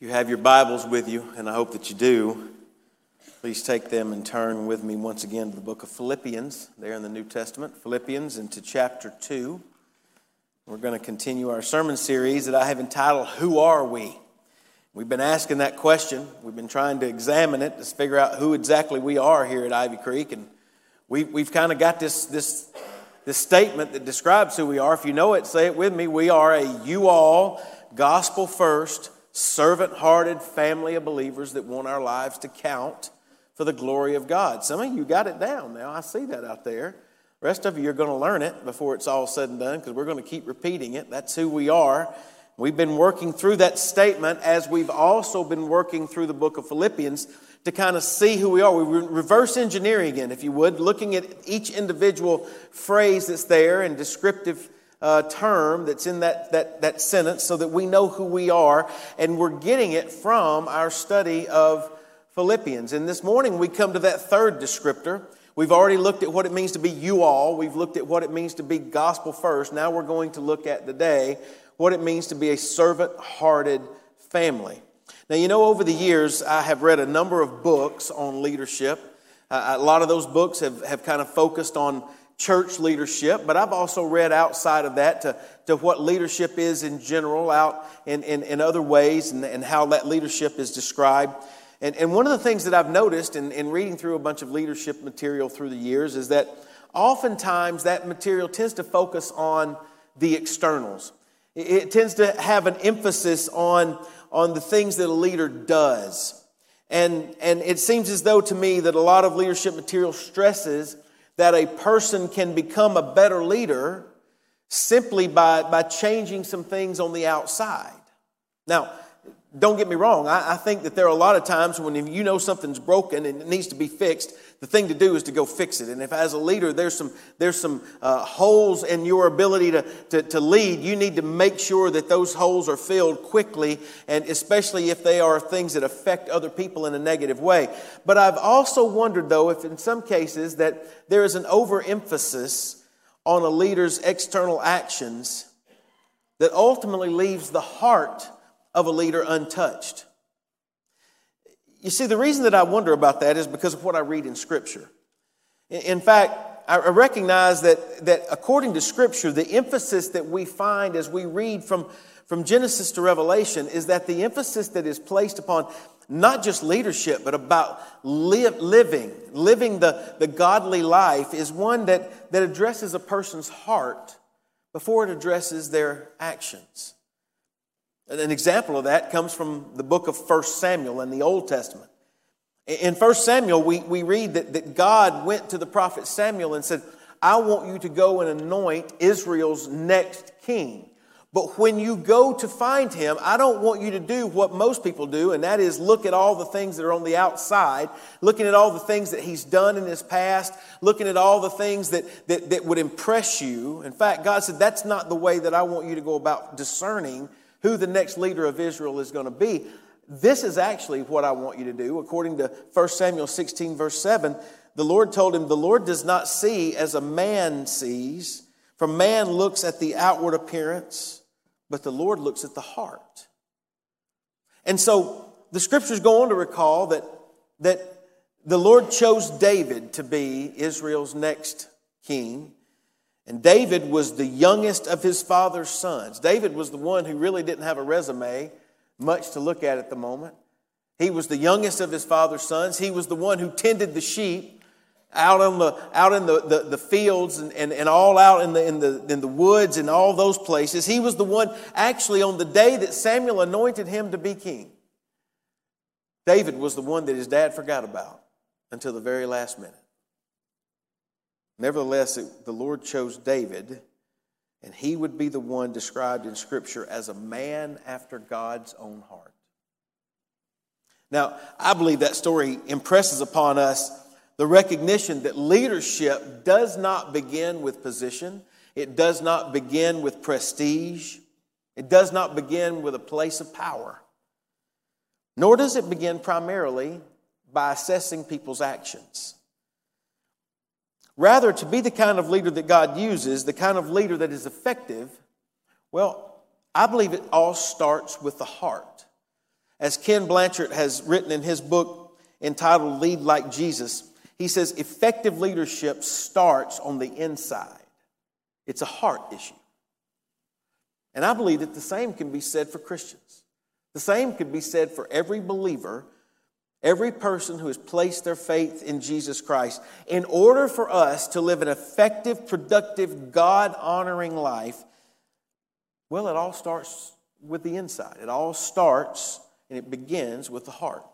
You have your Bibles with you, and I hope that you do, please take them and turn with me once again to the book of Philippians, there in the New Testament. Philippians into chapter 2. We're going to continue our sermon series that I have entitled, Who Are We? We've been asking that question. We've been trying to examine it to figure out who exactly we are here at Ivy Creek. And we, we've kind of got this, this, this statement that describes who we are. If you know it, say it with me. We are a you all, gospel first, servant hearted family of believers that want our lives to count for the glory of God. Some of you got it down now. I see that out there. The rest of you are going to learn it before it's all said and done because we're going to keep repeating it. That's who we are. We've been working through that statement as we've also been working through the book of Philippians to kind of see who we are. We reverse engineering again, if you would, looking at each individual phrase that's there and descriptive uh, term that's in that, that, that sentence so that we know who we are. And we're getting it from our study of Philippians. And this morning we come to that third descriptor. We've already looked at what it means to be you all. We've looked at what it means to be gospel first. Now we're going to look at today what it means to be a servant hearted family. Now, you know, over the years, I have read a number of books on leadership. Uh, a lot of those books have, have kind of focused on church leadership, but I've also read outside of that to, to what leadership is in general, out in, in, in other ways, and, and how that leadership is described. And, and one of the things that I've noticed in, in reading through a bunch of leadership material through the years is that oftentimes that material tends to focus on the externals. It, it tends to have an emphasis on, on the things that a leader does. And, and it seems as though to me that a lot of leadership material stresses that a person can become a better leader simply by, by changing some things on the outside. Now, don't get me wrong, I, I, think that there are a lot of times when you know something's broken and it needs to be fixed, the thing to do is to go fix it. And if as a leader there's some, there's some uh, holes in your ability to, to, to lead, you need to make sure that those holes are filled quickly, and especially if they are things that affect other people in a negative way. But I've also wondered, though, if in some cases that there is an overemphasis on a leader's external actions that ultimately leaves the heart of a leader untouched. You see, the reason that I wonder about that is because of what I read in Scripture. In fact, I recognize that, that according to Scripture, the emphasis that we find as we read from, from Genesis to Revelation is that the emphasis that is placed upon not just leadership, but about living, living the, the godly life is one that, that addresses a person's heart before it addresses their actions. An example of that comes from the book of 1 Samuel in the Old Testament. In 1 Samuel, we, we read that, that God went to the prophet Samuel and said, I want you to go and anoint Israel's next king. But when you go to find him, I don't want you to do what most people do, and that is look at all the things that are on the outside, looking at all the things that he's done in his past, looking at all the things that, that, that would impress you. In fact, God said, That's not the way that I want you to go about discerning who the next leader of Israel is going to be. This is actually what I want you to do. According to 1 Samuel 16, verse 7, the Lord told him, The Lord does not see as a man sees, for man looks at the outward appearance, but the Lord looks at the heart. And so the scriptures go on to recall that, that the Lord chose David to be Israel's next king. And David was the youngest of his father's sons. David was the one who really didn't have a resume, much to look at at the moment. He was the youngest of his father's sons. He was the one who tended the sheep out, on the, out in the, the, the fields and, and, and all out in the, in, the, in the woods and all those places. He was the one, actually, on the day that Samuel anointed him to be king. David was the one that his dad forgot about until the very last minute. Nevertheless, it, the Lord chose David, and he would be the one described in Scripture as a man after God's own heart. Now, I believe that story impresses upon us the recognition that leadership does not begin with position, it does not begin with prestige, it does not begin with a place of power, nor does it begin primarily by assessing people's actions. Rather, to be the kind of leader that God uses, the kind of leader that is effective, well, I believe it all starts with the heart. As Ken Blanchard has written in his book entitled Lead Like Jesus, he says effective leadership starts on the inside. It's a heart issue. And I believe that the same can be said for Christians. The same can be said for every believer, every person who has placed their faith in Jesus Christ. In order for us to live an effective, productive, God honoring life, well, it all starts with the inside. It all starts and it begins with the heart.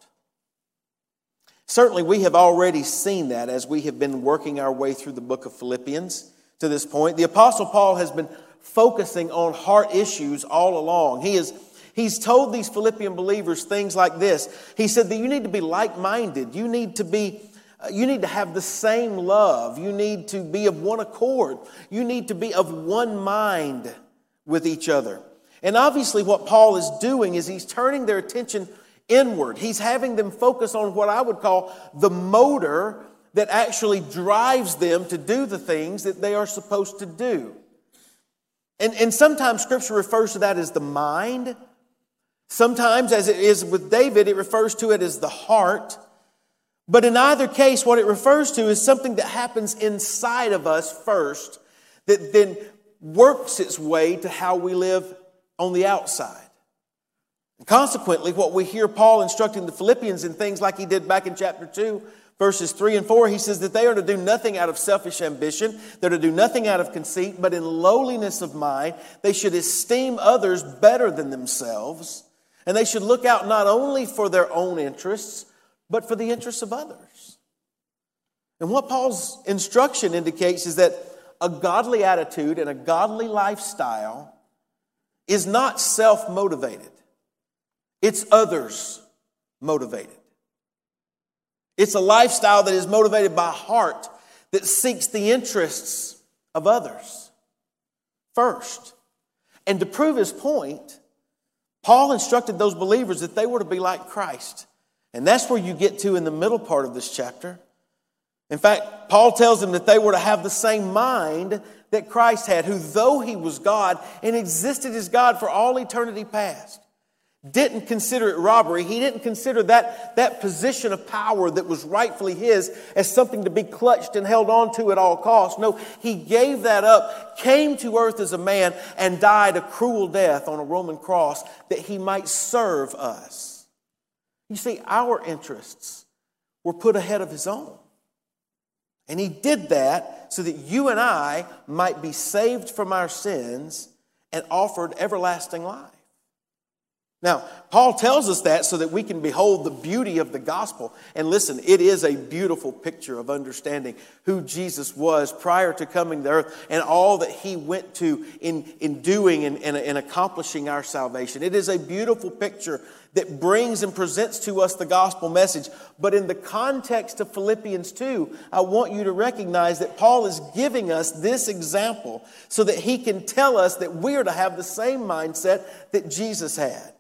Certainly, we have already seen that as we have been working our way through the book of Philippians to this point. The Apostle Paul has been focusing on heart issues all along. He is He's told these Philippian believers things like this. He said that you need to be like-minded. You need to be uh, you need to have the same love. You need to be of one accord. You need to be of one mind with each other. And obviously what Paul is doing is he's turning their attention inward. He's having them focus on what I would call the motor that actually drives them to do the things that they are supposed to do. And, and sometimes scripture refers to that as the mind. Sometimes, as it is with David, it refers to it as the heart. But in either case, what it refers to is something that happens inside of us first that then works its way to how we live on the outside. And consequently, what we hear Paul instructing the Philippians in things like he did back in chapter 2, verses 3 and 4, he says that they are to do nothing out of selfish ambition, they're to do nothing out of conceit, but in lowliness of mind, they should esteem others better than themselves, and they should look out not only for their own interests, but for the interests of others. And what Paul's instruction indicates is that a godly attitude and a godly lifestyle is not self motivated. It's others motivated. It's a lifestyle that is motivated by heart that seeks the interests of others first. And to prove his point, Paul instructed those believers that they were to be like Christ. And that's where you get to in the middle part of this chapter. In fact, Paul tells them that they were to have the same mind that Christ had, who, though he was God and existed as God for all eternity past, didn't consider it robbery. He didn't consider that, that position of power that was rightfully his as something to be clutched and held on to at all costs. No, he gave that up, came to earth as a man, and died a cruel death on a Roman cross that he might serve us. You see, our interests were put ahead of his own. And he did that so that you and I might be saved from our sins and offered everlasting life. Now, Paul tells us that so that we can behold the beauty of the gospel. And listen, it is a beautiful picture of understanding who Jesus was prior to coming to earth and all that he went to in, in doing and, and, and accomplishing our salvation. It is a beautiful picture that brings and presents to us the gospel message. But in the context of Philippians 2, I want you to recognize that Paul is giving us this example so that he can tell us that we are to have the same mindset that Jesus had.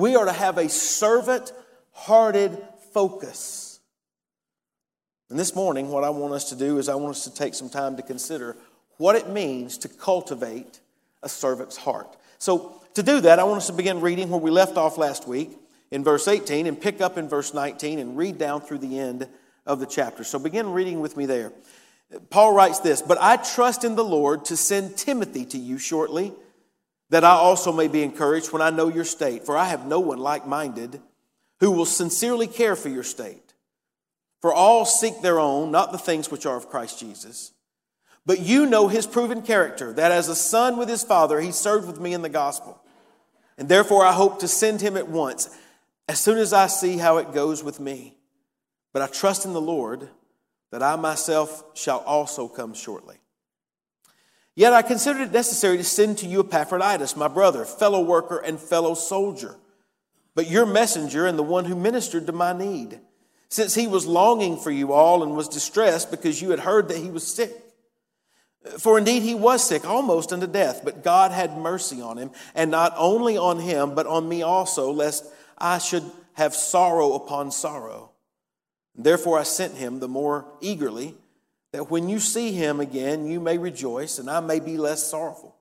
We are to have a servant hearted focus. And this morning, what I want us to do is I want us to take some time to consider what it means to cultivate a servant's heart. So, to do that, I want us to begin reading where we left off last week in verse 18 and pick up in verse 19 and read down through the end of the chapter. So, begin reading with me there. Paul writes this But I trust in the Lord to send Timothy to you shortly that I also may be encouraged when I know your state, for I have no one like minded who will sincerely care for your state. For all seek their own, not the things which are of Christ Jesus. But you know his proven character, that as a son with his father, he served with me in the gospel. And therefore I hope to send him at once, as soon as I see how it goes with me. But I trust in the Lord that I myself shall also come shortly. Yet I considered it necessary to send to you Epaphroditus, my brother, fellow worker, and fellow soldier, but your messenger and the one who ministered to my need, since he was longing for you all and was distressed because you had heard that he was sick. For indeed he was sick, almost unto death, but God had mercy on him, and not only on him, but on me also, lest I should have sorrow upon sorrow. Therefore I sent him the more eagerly that when you see him again, you may rejoice, and I may be less sorrowful.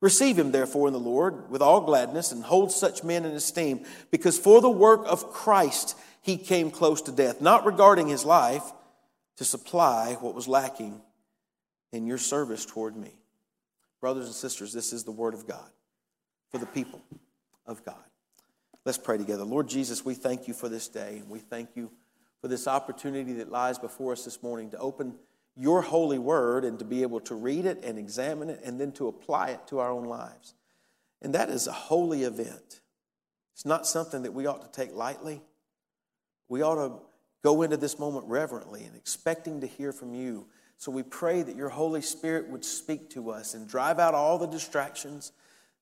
Receive him, therefore, in the Lord with all gladness and hold such men in esteem, because for the work of Christ he came close to death, not regarding his life, to supply what was lacking in your service toward me. Brothers and sisters, this is the word of God for the people of God. Let's pray together. Lord Jesus, we thank you for this day, and we thank you for this opportunity that lies before us this morning to open your holy word and to be able to read it and examine it and then to apply it to our own lives. And that is a holy event. It's not something that we ought to take lightly. We ought to go into this moment reverently and expecting to hear from you. So we pray that your Holy Spirit would speak to us and drive out all the distractions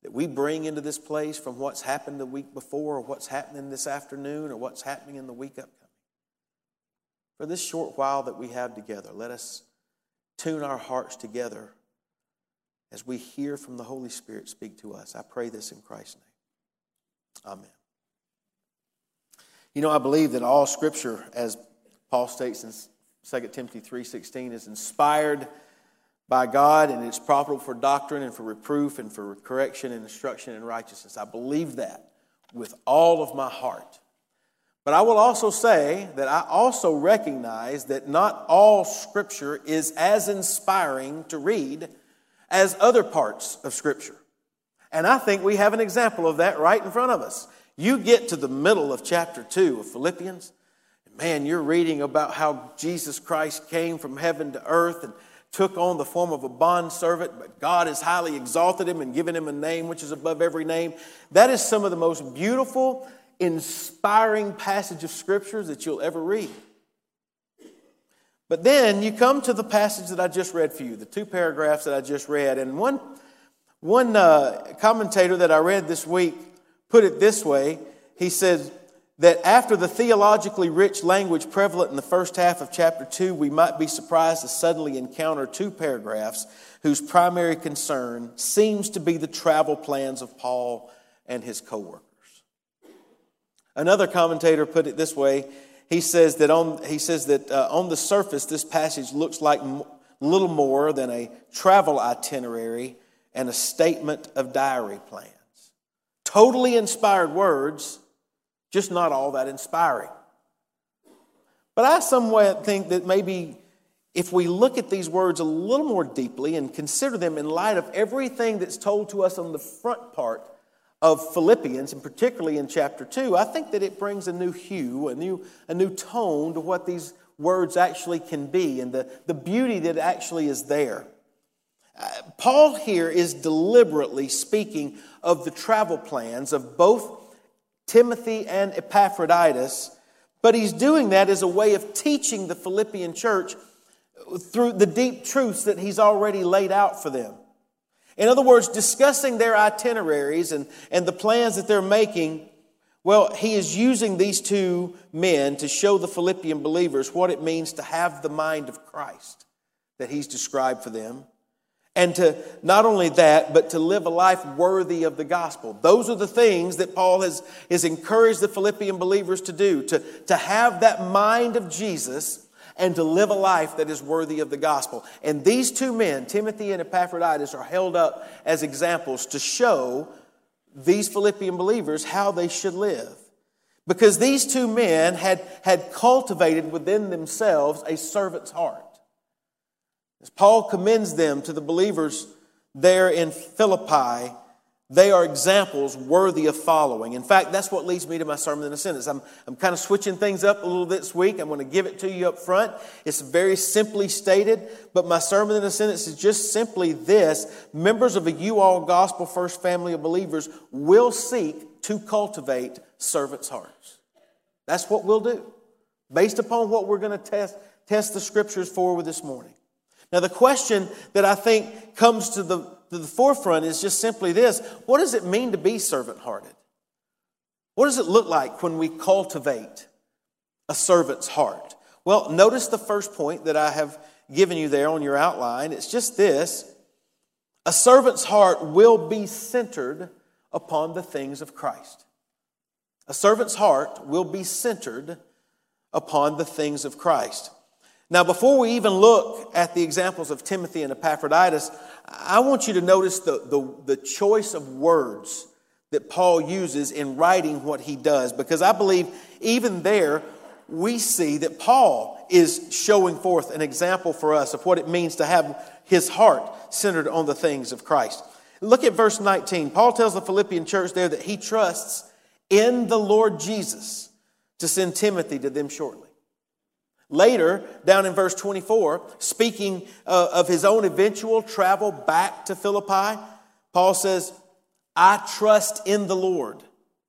that we bring into this place from what's happened the week before or what's happening this afternoon or what's happening in the week upcoming. For this short while that we have together, let us tune our hearts together as we hear from the Holy Spirit speak to us. I pray this in Christ's name. Amen. You know, I believe that all scripture, as Paul states in 2 Timothy 3:16, is inspired by God and it's profitable for doctrine and for reproof and for correction and instruction in righteousness. I believe that with all of my heart. But I will also say that I also recognize that not all Scripture is as inspiring to read as other parts of Scripture. And I think we have an example of that right in front of us. You get to the middle of chapter 2 of Philippians, and man, you're reading about how Jesus Christ came from heaven to earth and took on the form of a bondservant, but God has highly exalted him and given him a name which is above every name. That is some of the most beautiful inspiring passage of scriptures that you'll ever read. But then you come to the passage that I just read for you, the two paragraphs that I just read. And one, one uh, commentator that I read this week put it this way he said that after the theologically rich language prevalent in the first half of chapter 2, we might be surprised to suddenly encounter two paragraphs whose primary concern seems to be the travel plans of Paul and his co workers. Another commentator put it this way. He says that on, he says that, uh, on the surface, this passage looks like m- little more than a travel itinerary and a statement of diary plans. Totally inspired words, just not all that inspiring. But I somewhat think that maybe if we look at these words a little more deeply and consider them in light of everything that's told to us on the front part of Philippians, and particularly in chapter 2, I think that it brings a new hue, a new, a new tone to what these words actually can be and the, the beauty that actually is there. Uh, Paul here is deliberately speaking of the travel plans of both Timothy and Epaphroditus, but he's doing that as a way of teaching the Philippian church through the deep truths that he's already laid out for them. In other words, discussing their itineraries and, and the plans that they're making, well, he is using these two men to show the Philippian believers what it means to have the mind of Christ that he's described for them. And to not only that, but to live a life worthy of the gospel. Those are the things that Paul has, has encouraged the Philippian believers to do, to, to have that mind of Jesus and to live a life that is worthy of the gospel. And these two men, Timothy and Epaphroditus, are held up as examples to show these Philippian believers how they should live. Because these two men had, had cultivated within themselves a servant's heart. As Paul commends them to the believers there in Philippi, they are examples worthy of following. In fact, that's what leads me to my sermon in a sentence. I'm, I'm kind of switching things up a little this week. I'm going to give it to you up front. It's very simply stated, but my sermon in a sentence is just simply this members of a you all gospel first family of believers will seek to cultivate servants' hearts. That's what we'll do, based upon what we're going to test, test the scriptures for with this morning. Now, the question that I think comes to the to the forefront is just simply this what does it mean to be servant hearted? What does it look like when we cultivate a servant's heart? Well, notice the first point that I have given you there on your outline. It's just this a servant's heart will be centered upon the things of Christ. A servant's heart will be centered upon the things of Christ. Now, before we even look at the examples of Timothy and Epaphroditus, I want you to notice the, the, the choice of words that Paul uses in writing what he does, because I believe even there we see that Paul is showing forth an example for us of what it means to have his heart centered on the things of Christ. Look at verse 19. Paul tells the Philippian church there that he trusts in the Lord Jesus to send Timothy to them shortly. Later, down in verse 24, speaking uh, of his own eventual travel back to Philippi, Paul says, I trust in the Lord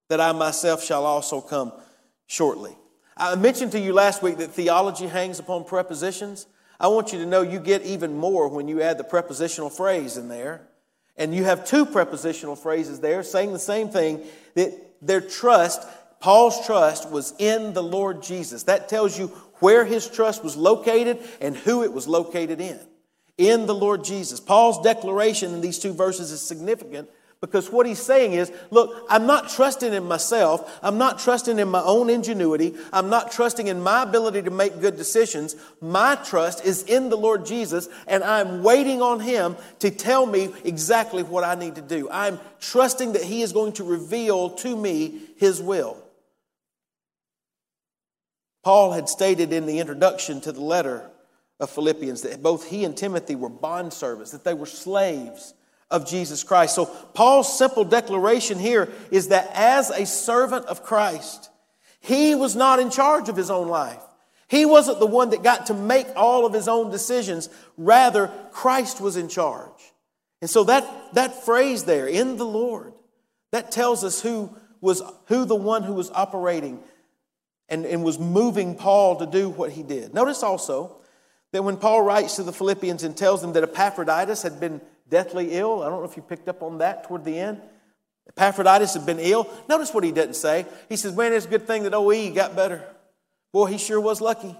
that I myself shall also come shortly. I mentioned to you last week that theology hangs upon prepositions. I want you to know you get even more when you add the prepositional phrase in there. And you have two prepositional phrases there saying the same thing that their trust, Paul's trust, was in the Lord Jesus. That tells you where his trust was located and who it was located in. In the Lord Jesus. Paul's declaration in these two verses is significant because what he's saying is, look, I'm not trusting in myself. I'm not trusting in my own ingenuity. I'm not trusting in my ability to make good decisions. My trust is in the Lord Jesus, and I'm waiting on him to tell me exactly what I need to do. I'm trusting that he is going to reveal to me his will. Paul had stated in the introduction to the letter of Philippians that both he and Timothy were bondservants, that they were slaves of Jesus Christ. So, Paul's simple declaration here is that as a servant of Christ, he was not in charge of his own life. He wasn't the one that got to make all of his own decisions. Rather, Christ was in charge. And so that, that phrase there, in the Lord, that tells us who was who the one who was operating and, and was moving Paul to do what he did. Notice also that when Paul writes to the Philippians and tells them that Epaphroditus had been deathly ill, I don't know if you picked up on that toward the end. Epaphroditus had been ill. Notice what he didn't say. He says, Man, it's a good thing that OE got better. Boy, he sure was lucky.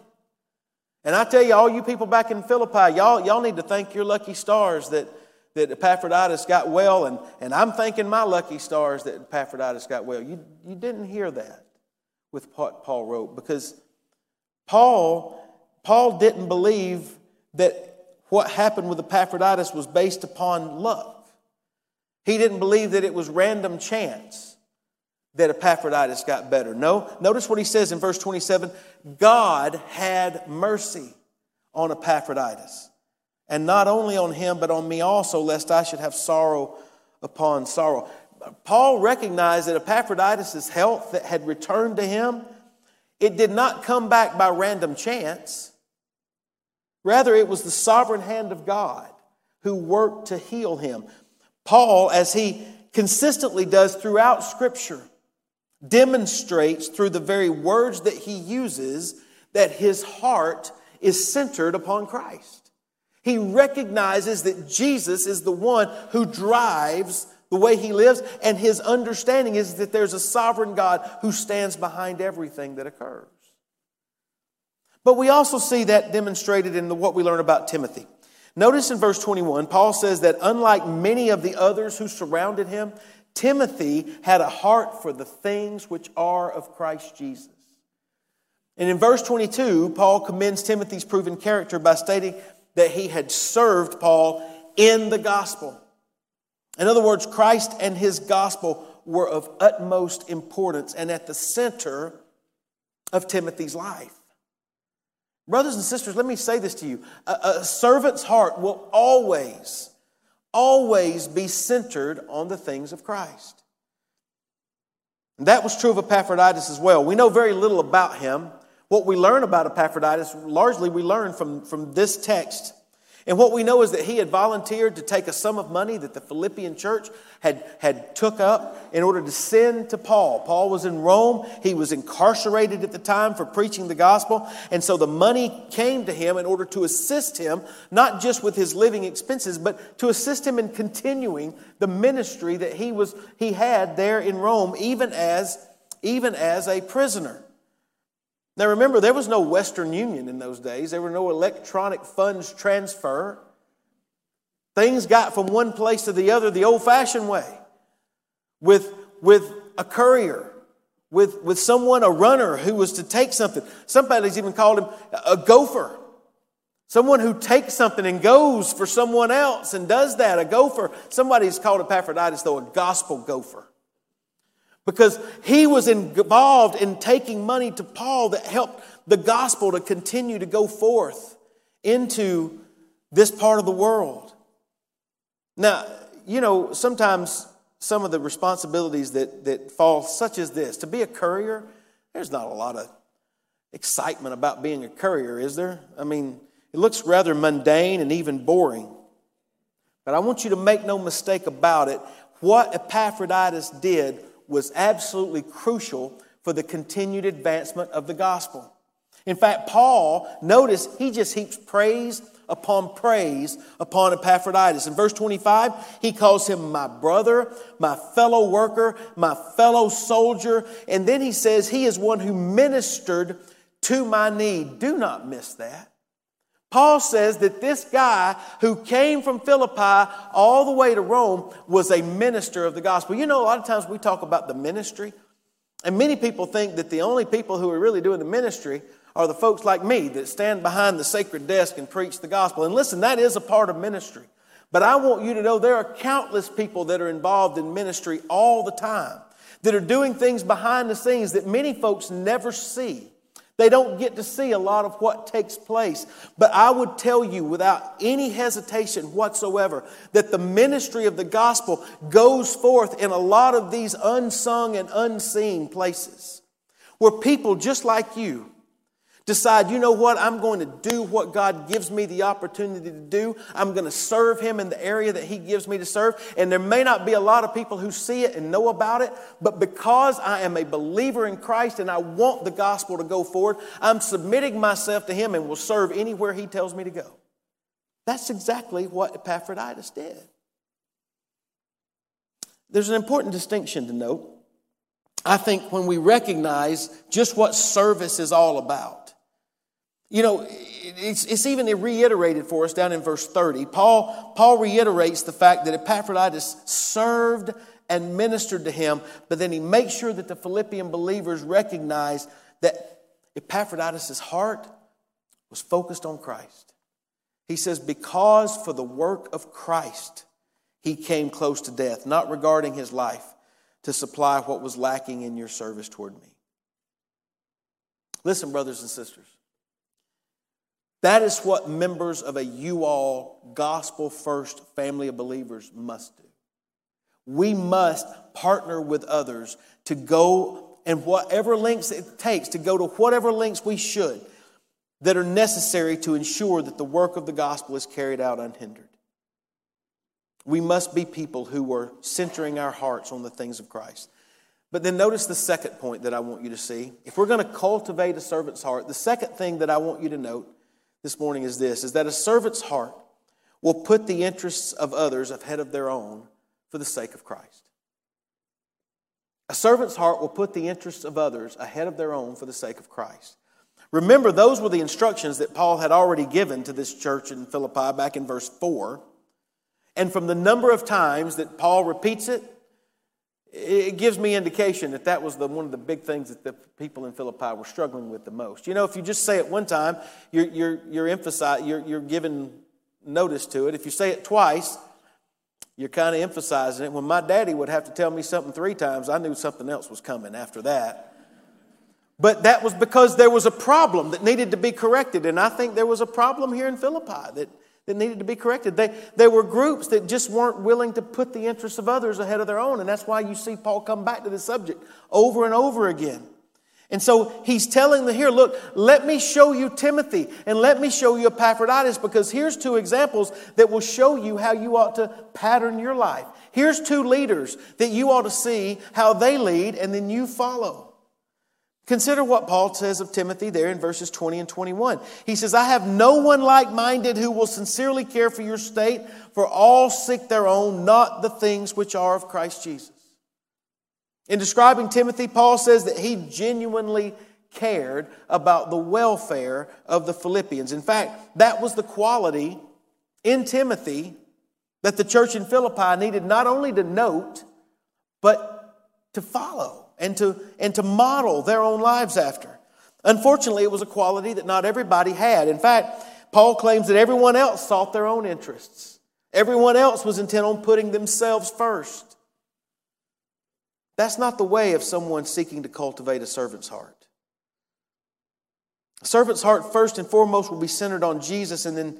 And I tell you, all you people back in Philippi, y'all, y'all need to thank your lucky stars that, that Epaphroditus got well, and, and I'm thanking my lucky stars that Epaphroditus got well. You, you didn't hear that with what Paul wrote because Paul, Paul didn't believe that what happened with Epaphroditus was based upon love. He didn't believe that it was random chance that Epaphroditus got better. No, notice what he says in verse 27 God had mercy on Epaphroditus, and not only on him, but on me also, lest I should have sorrow upon sorrow. Paul recognized that Epaphroditus' health that had returned to him, it did not come back by random chance. Rather, it was the sovereign hand of God who worked to heal him. Paul, as he consistently does throughout Scripture, demonstrates through the very words that he uses that his heart is centered upon Christ. He recognizes that Jesus is the one who drives the way he lives, and his understanding is that there's a sovereign God who stands behind everything that occurs. But we also see that demonstrated in the, what we learn about Timothy. Notice in verse 21, Paul says that unlike many of the others who surrounded him, Timothy had a heart for the things which are of Christ Jesus. And in verse 22, Paul commends Timothy's proven character by stating that he had served Paul in the gospel. In other words, Christ and his gospel were of utmost importance and at the center of Timothy's life. Brothers and sisters, let me say this to you. A, a, servant's heart will always, always be centered on the things of Christ. And that was true of Epaphroditus as well. We know very little about him. What we learn about Epaphroditus, largely we learn from, from this text and what we know is that he had volunteered to take a sum of money that the Philippian church had, had took up in order to send to Paul. Paul was in Rome. He was incarcerated at the time for preaching the gospel. And so the money came to him in order to assist him, not just with his living expenses, but to assist him in continuing the ministry that he was, he had there in Rome, even as, even as a prisoner. Now remember, there was no Western Union in those days, there were no electronic funds transfer. Things got from one place to the other the old fashioned way with, with a courier, with, with someone, a runner who was to take something. Somebody's even called him a gopher. Someone who takes something and goes for someone else and does that. A gopher. Somebody's called Epaphroditus, though, a gospel gopher. Because he was involved in taking money to Paul that helped the gospel to continue to go forth into this part of the world. Now, you know, sometimes some of the responsibilities that, that fall, such as this, to be a courier, there's not a lot of excitement about being a courier, is there? I mean, it looks rather mundane and even boring. But I want you to make no mistake about it. What Epaphroditus did was absolutely crucial for the continued advancement of the gospel. In fact, Paul, notice he just heaps praise upon praise upon Epaphroditus. In verse 25, he calls him my brother, my fellow worker, my fellow soldier. And then he says he is one who ministered to my need. Do not miss that. Paul says that this guy who came from Philippi all the way to Rome was a minister of the gospel. You know, a lot of times we talk about the ministry, and many people think that the only people who are really doing the ministry are the folks like me that stand behind the sacred desk and preach the gospel. And listen, that is a part of ministry. But I want you to know there are countless people that are involved in ministry all the time, that are doing things behind the scenes that many folks never see. They don't get to see a lot of what takes place. But I would tell you without any hesitation whatsoever that the ministry of the gospel goes forth in a lot of these unsung and unseen places where people just like you Decide, you know what, I'm going to do what God gives me the opportunity to do. I'm going to serve Him in the area that He gives me to serve. And there may not be a lot of people who see it and know about it, but because I am a believer in Christ and I want the gospel to go forward, I'm submitting myself to Him and will serve anywhere He tells me to go. That's exactly what Epaphroditus did. There's an important distinction to note. I think when we recognize just what service is all about. You know, it's, it's even reiterated for us down in verse 30. Paul, Paul reiterates the fact that Epaphroditus served and ministered to him, but then he makes sure that the Philippian believers recognize that Epaphroditus' heart was focused on Christ. He says, Because for the work of Christ, he came close to death, not regarding his life to supply what was lacking in your service toward me. Listen, brothers and sisters. That is what members of a you all gospel first family of believers must do. We must partner with others to go and whatever lengths it takes to go to whatever lengths we should that are necessary to ensure that the work of the gospel is carried out unhindered. We must be people who are centering our hearts on the things of Christ. But then notice the second point that I want you to see. If we're going to cultivate a servant's heart, the second thing that I want you to note this morning is this is that a servant's heart will put the interests of others ahead of their own for the sake of Christ. A servant's heart will put the interests of others ahead of their own for the sake of Christ. Remember, those were the instructions that Paul had already given to this church in Philippi back in verse 4. And from the number of times that Paul repeats it, it gives me indication that that was the, one of the big things that the people in Philippi were struggling with the most. You know, if you just say it one time, you're, you're, you're emphasizing, you're, you're giving notice to it. If you say it twice, you're kind of emphasizing it. When my daddy would have to tell me something three times, I knew something else was coming after that. But that was because there was a problem that needed to be corrected. And I think there was a problem here in Philippi that that needed to be corrected. They, they were groups that just weren't willing to put the interests of others ahead of their own. And that's why you see Paul come back to the subject over and over again. And so he's telling the here, look, let me show you Timothy and let me show you Epaphroditus because here's two examples that will show you how you ought to pattern your life. Here's two leaders that you ought to see how they lead and then you follow. Consider what Paul says of Timothy there in verses 20 and 21. He says, I have no one like minded who will sincerely care for your state, for all seek their own, not the things which are of Christ Jesus. In describing Timothy, Paul says that he genuinely cared about the welfare of the Philippians. In fact, that was the quality in Timothy that the church in Philippi needed not only to note, but to follow and to, and to model their own lives after. Unfortunately, it was a quality that not everybody had. In fact, Paul claims that everyone else sought their own interests. Everyone else was intent on putting themselves first. That's not the way of someone seeking to cultivate a servant's heart. A servant's heart, first and foremost, will be centered on Jesus, and then,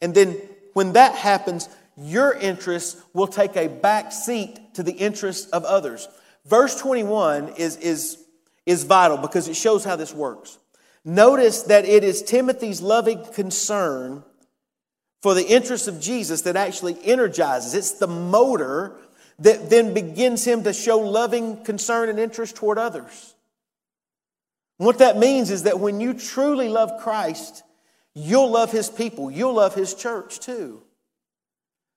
and then when that happens, your interests will take a back seat to the interests of others. Verse 21 is, is, is vital because it shows how this works. Notice that it is Timothy's loving concern for the interests of Jesus that actually energizes. It's the motor that then begins him to show loving concern and interest toward others. what that means is that when you truly love Christ, you'll love his people, you'll love his church too.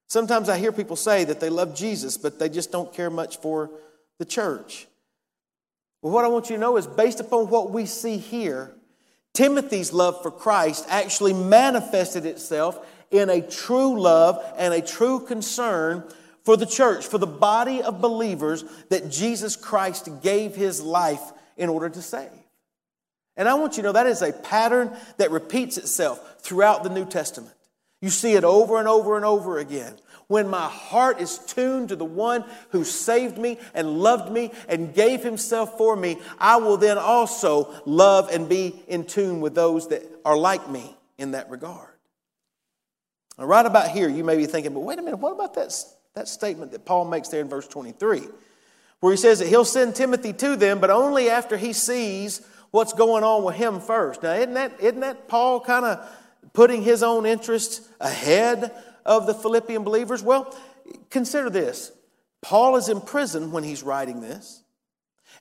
Sometimes I hear people say that they love Jesus, but they just don't care much for the church. Well, what I want you to know is based upon what we see here, Timothy's love for Christ actually manifested itself in a true love and a true concern for the church, for the body of believers that Jesus Christ gave his life in order to save. And I want you to know that is a pattern that repeats itself throughout the New Testament. You see it over and over and over again. When my heart is tuned to the one who saved me and loved me and gave himself for me, I will then also love and be in tune with those that are like me in that regard. Now, right about here, you may be thinking, but wait a minute, what about that, that statement that Paul makes there in verse 23, where he says that he'll send Timothy to them, but only after he sees what's going on with him first. Now, isn't that, isn't that Paul kind of putting his own interests ahead of the Philippian believers? Well, consider this Paul is in prison when he's writing this,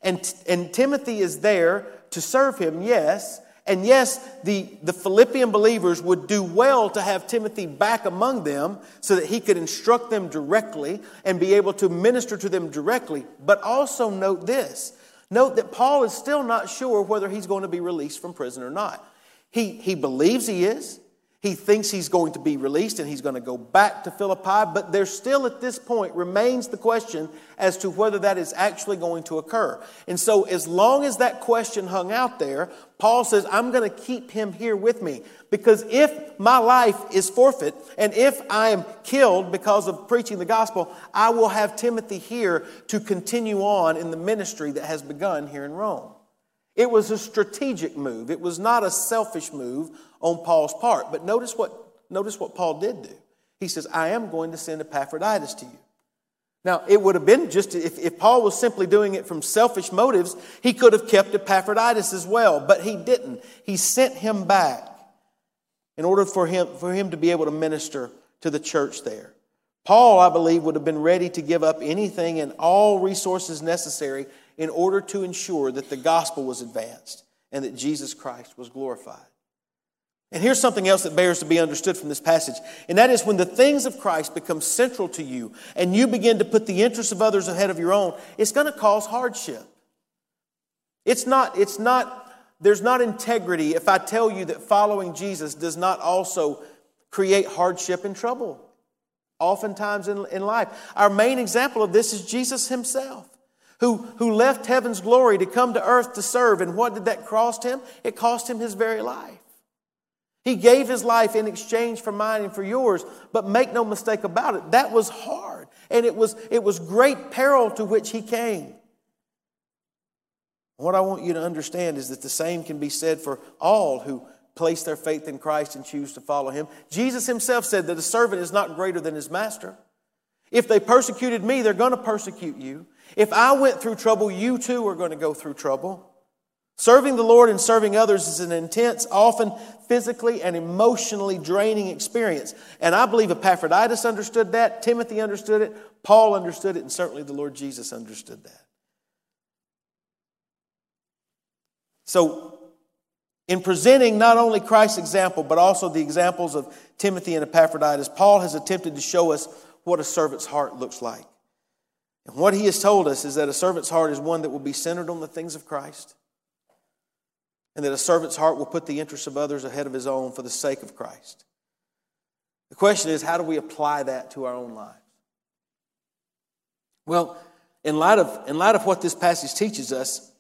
and, and Timothy is there to serve him, yes. And yes, the, the Philippian believers would do well to have Timothy back among them so that he could instruct them directly and be able to minister to them directly. But also note this note that Paul is still not sure whether he's going to be released from prison or not. He, he believes he is, he thinks he's going to be released and he's going to go back to Philippi, but there still at this point remains the question as to whether that is actually going to occur. And so, as long as that question hung out there, Paul says, I'm going to keep him here with me. Because if my life is forfeit and if I am killed because of preaching the gospel, I will have Timothy here to continue on in the ministry that has begun here in Rome. It was a strategic move. It was not a selfish move on Paul's part. But notice what, notice what Paul did do. He says, I am going to send Epaphroditus to you. Now, it would have been just, if, if Paul was simply doing it from selfish motives, he could have kept Epaphroditus as well, but he didn't. He sent him back in order for him, for him to be able to minister to the church there. Paul, I believe, would have been ready to give up anything and all resources necessary in order to ensure that the gospel was advanced and that Jesus Christ was glorified. And here's something else that bears to be understood from this passage, and that is when the things of Christ become central to you and you begin to put the interests of others ahead of your own, it's going to cause hardship. It's not, it's not, there's not integrity if I tell you that following Jesus does not also create hardship and trouble, oftentimes in, in life. Our main example of this is Jesus himself who, who left heaven's glory to come to earth to serve. And what did that cost him? It cost him his very life. He gave his life in exchange for mine and for yours. But make no mistake about it, that was hard. And it was, it was great peril to which he came. What I want you to understand is that the same can be said for all who place their faith in Christ and choose to follow him. Jesus himself said that a servant is not greater than his master. If they persecuted me, they're going to persecute you. If I went through trouble, you too are going to go through trouble. Serving the Lord and serving others is an intense, often physically and emotionally draining experience. And I believe Epaphroditus understood that, Timothy understood it, Paul understood it, and certainly the Lord Jesus understood that. So, in presenting not only Christ's example, but also the examples of Timothy and Epaphroditus, Paul has attempted to show us what a servant's heart looks like. And what he has told us is that a servant's heart is one that will be centered on the things of Christ, and that a servant's heart will put the interests of others ahead of his own for the sake of Christ. The question is, how do we apply that to our own lives? Well, in light of, in light of what this passage teaches us,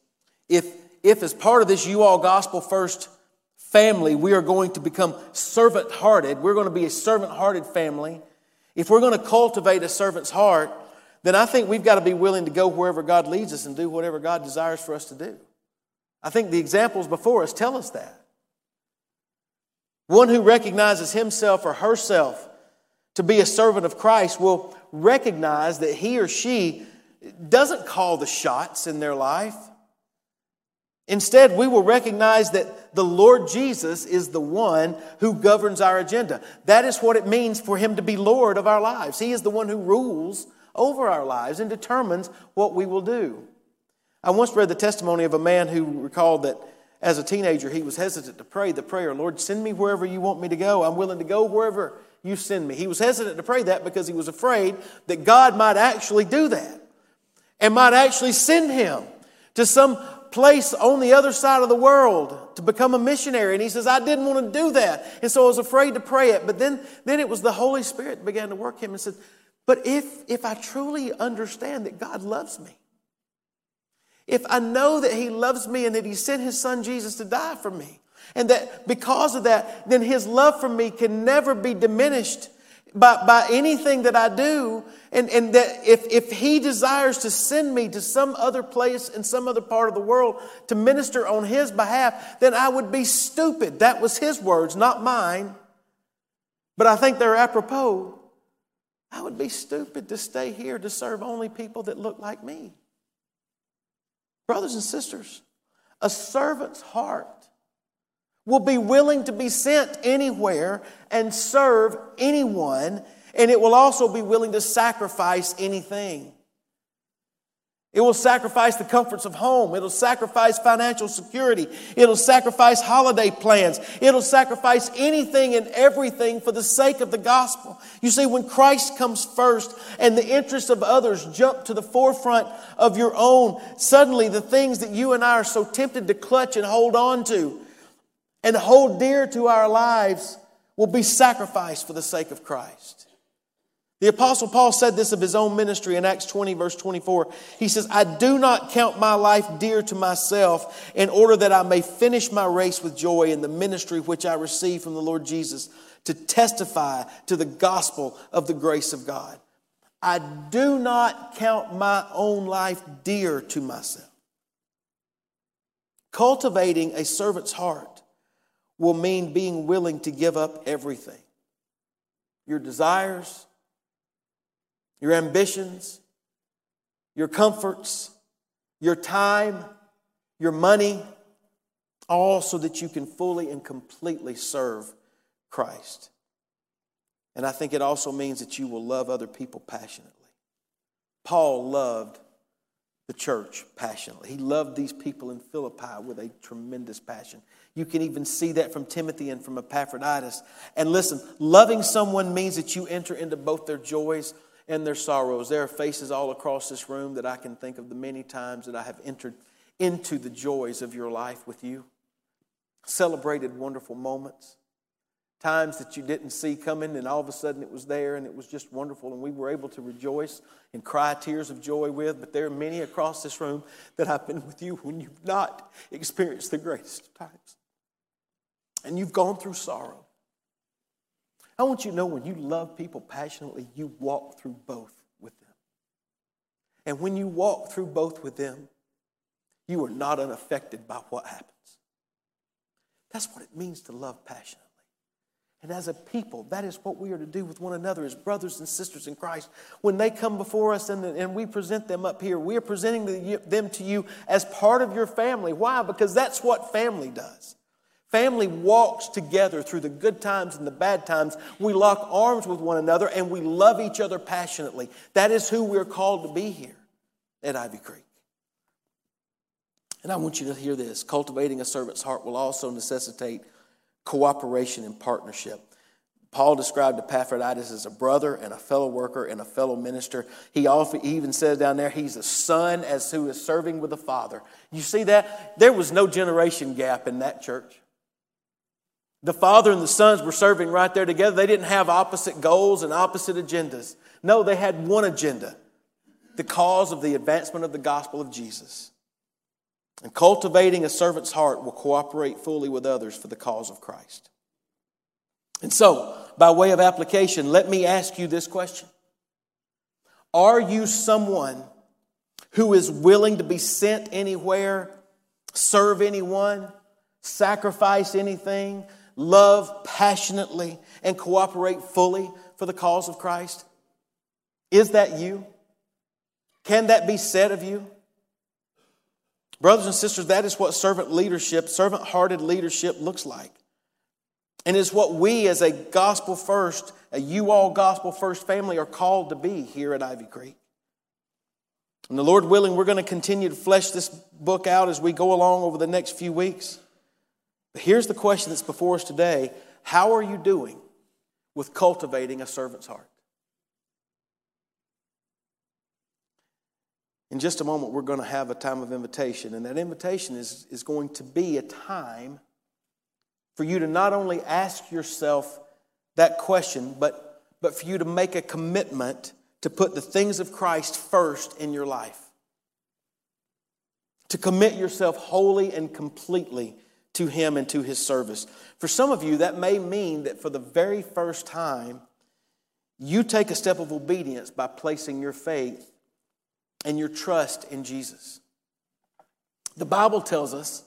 if, if as part of this you all gospel first family, we are going to become servant hearted. We're going to be a servant hearted family. If we're going to cultivate a servant's heart, then I think we've got to be willing to go wherever God leads us and do whatever God desires for us to do. I think the examples before us tell us that. One who recognizes himself or herself to be a servant of Christ will recognize that he or she doesn't call the shots in their life. Instead, we will recognize that the Lord Jesus is the one who governs our agenda. That is what it means for Him to be Lord of our lives. He is the one who rules over our lives and determines what we will do. I once read the testimony of a man who recalled that as a teenager, he was hesitant to pray the prayer, Lord, send me wherever you want me to go. I'm willing to go wherever you send me. He was hesitant to pray that because he was afraid that God might actually do that and might actually send him to some place on the other side of the world to become a missionary. And he says, I didn't want to do that. And so I was afraid to pray it. But then, then it was the Holy Spirit that began to work him and said, But if, if I truly understand that God loves me, if I know that He loves me and that He sent His Son Jesus to die for me, and that because of that, then His love for me can never be diminished by, by anything that I do, and, and that if, if He desires to send me to some other place in some other part of the world to minister on His behalf, then I would be stupid. That was His words, not mine. But I think they're apropos. I would be stupid to stay here to serve only people that look like me. Brothers and sisters, a servant's heart will be willing to be sent anywhere and serve anyone, and it will also be willing to sacrifice anything. It will sacrifice the comforts of home. It'll sacrifice financial security. It'll sacrifice holiday plans. It'll sacrifice anything and everything for the sake of the gospel. You see, when Christ comes first and the interests of others jump to the forefront of your own, suddenly the things that you and I are so tempted to clutch and hold on to and hold dear to our lives will be sacrificed for the sake of Christ. The Apostle Paul said this of his own ministry in Acts 20, verse 24. He says, I do not count my life dear to myself in order that I may finish my race with joy in the ministry which I received from the Lord Jesus to testify to the gospel of the grace of God. I do not count my own life dear to myself. Cultivating a servant's heart will mean being willing to give up everything your desires your ambitions, your comforts, your time, your money, all so that you can fully and completely serve Christ. And I think it also means that you will love other people passionately. Paul loved the church passionately. He loved these people in Philippi with a tremendous passion. You can even see that from Timothy and from Epaphroditus. And listen, loving someone means that you enter into both their joys and their sorrows. There are faces all across this room that I can think of the many times that I have entered into the joys of your life with you, celebrated wonderful moments, times that you didn't see coming, and all of a sudden it was there and it was just wonderful, and we were able to rejoice and cry tears of joy with. But there are many across this room that I've been with you when you've not experienced the greatest times, and you've gone through sorrow. I want you to know when you love people passionately, you walk through both with them. And when you walk through both with them, you are not unaffected by what happens. That's what it means to love passionately. And as a people, that is what we are to do with one another as brothers and sisters in Christ. When they come before us and, and we present them up here, we are presenting them to you as part of your family. Why? Because that's what family does. Family walks together through the good times and the bad times. We lock arms with one another and we love each other passionately. That is who we're called to be here at Ivy Creek. And I want you to hear this cultivating a servant's heart will also necessitate cooperation and partnership. Paul described Epaphroditus as a brother and a fellow worker and a fellow minister. He, even says down there he's a son as who is serving with a father. You see that? There was no generation gap in that church. The father and the sons were serving right there together. They didn't have opposite goals and opposite agendas. No, they had one agenda the cause of the advancement of the gospel of Jesus. And cultivating a servant's heart will cooperate fully with others for the cause of Christ. And so, by way of application, let me ask you this question Are you someone who is willing to be sent anywhere, serve anyone, sacrifice anything, love passionately, and cooperate fully for the cause of Christ? Is that you? Can that be said of you? Brothers and sisters, that is what servant leadership, servant hearted leadership looks like. And is what we as a gospel first, a you all gospel first family are called to be here at Ivy Creek. And the Lord willing, we're going to continue to flesh this book out as we go along over the next few weeks. But here's the question that's before us today How are you doing with cultivating a servant's heart? In just a moment, we're going to have a time of invitation, and that invitation is, is going to be a time for you to not only ask yourself that question, but, but for you to make a commitment to put the things of Christ first in your life. To commit yourself wholly and completely to Him and to His service. For some of you, that may mean that for the very first time, you take a step of obedience by placing your faith and your trust in Jesus. The Bible tells us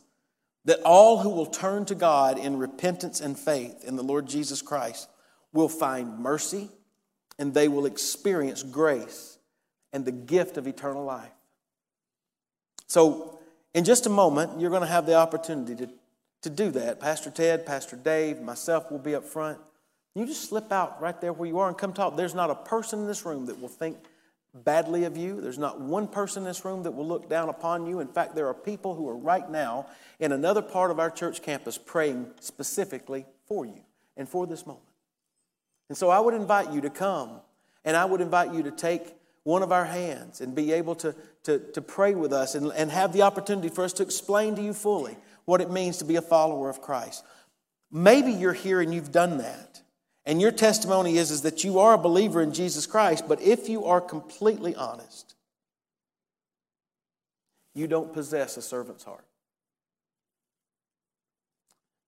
that all who will turn to God in repentance and faith in the Lord Jesus Christ will find mercy and they will experience grace and the gift of eternal life. So, in just a moment, you're going to have the opportunity to, to do that. Pastor Ted, Pastor Dave, myself will be up front. You just slip out right there where you are and come talk. There's not a person in this room that will think badly of you. There's not one person in this room that will look down upon you. In fact, there are people who are right now in another part of our church campus praying specifically for you and for this moment. And so I would invite you to come and I would invite you to take one of our hands and be able to, to, to pray with us and, and have the opportunity for us to explain to you fully what it means to be a follower of Christ. Maybe you're here and you've done that. And your testimony is, is that you are a believer in Jesus Christ, but if you are completely honest, you don't possess a servant's heart.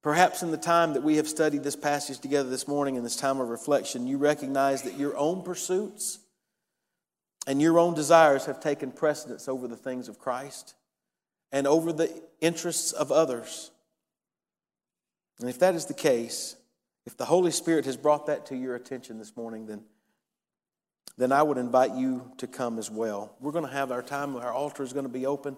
Perhaps in the time that we have studied this passage together this morning in this time of reflection, you recognize that your own pursuits and your own desires have taken precedence over the things of Christ and over the interests of others. And if that is the case, if the Holy Spirit has brought that to your attention this morning, then, then I would invite you to come as well. We're going to have our time, our altar is going to be open.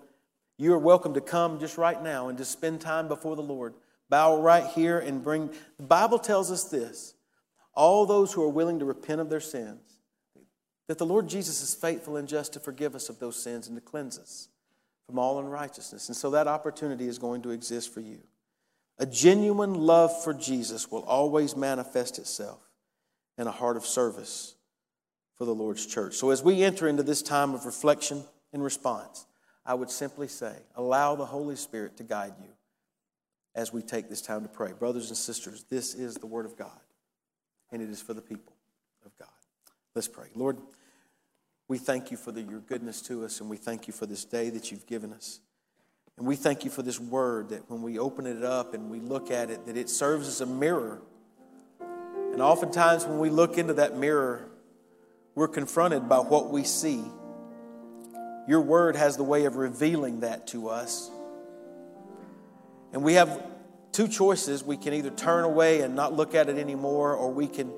You are welcome to come just right now and just spend time before the Lord bow right here and bring. The Bible tells us this all those who are willing to repent of their sins, that the Lord Jesus is faithful and just to forgive us of those sins and to cleanse us from all unrighteousness. And so that opportunity is going to exist for you. A genuine love for Jesus will always manifest itself in a heart of service for the Lord's church. So as we enter into this time of reflection and response, I would simply say, allow the Holy Spirit to guide you as we take this time to pray. Brothers and sisters, this is the Word of God, and it is for the people of God. Let's pray. Lord, we thank you for the, your goodness to us, and we thank you for this day that you've given us. And we thank you for this word that when we open it up and we look at it, that it serves as a mirror. And oftentimes when we look into that mirror, we're confronted by what we see. Your word has the way of revealing that to us. And we have two choices. We can either turn away and not look at it anymore, or we can,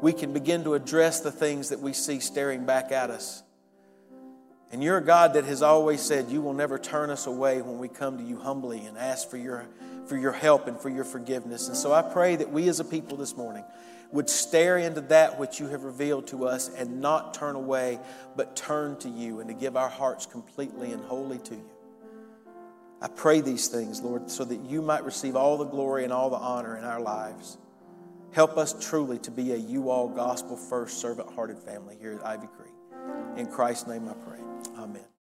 we can begin to address the things that we see staring back at us. And you're a God that has always said, You will never turn us away when we come to you humbly and ask for your, for your help and for your forgiveness. And so I pray that we as a people this morning would stare into that which you have revealed to us and not turn away, but turn to you and to give our hearts completely and wholly to you. I pray these things, Lord, so that you might receive all the glory and all the honor in our lives. Help us truly to be a you all gospel first servant hearted family here at Ivy Creek. In Christ's name I pray. Amen.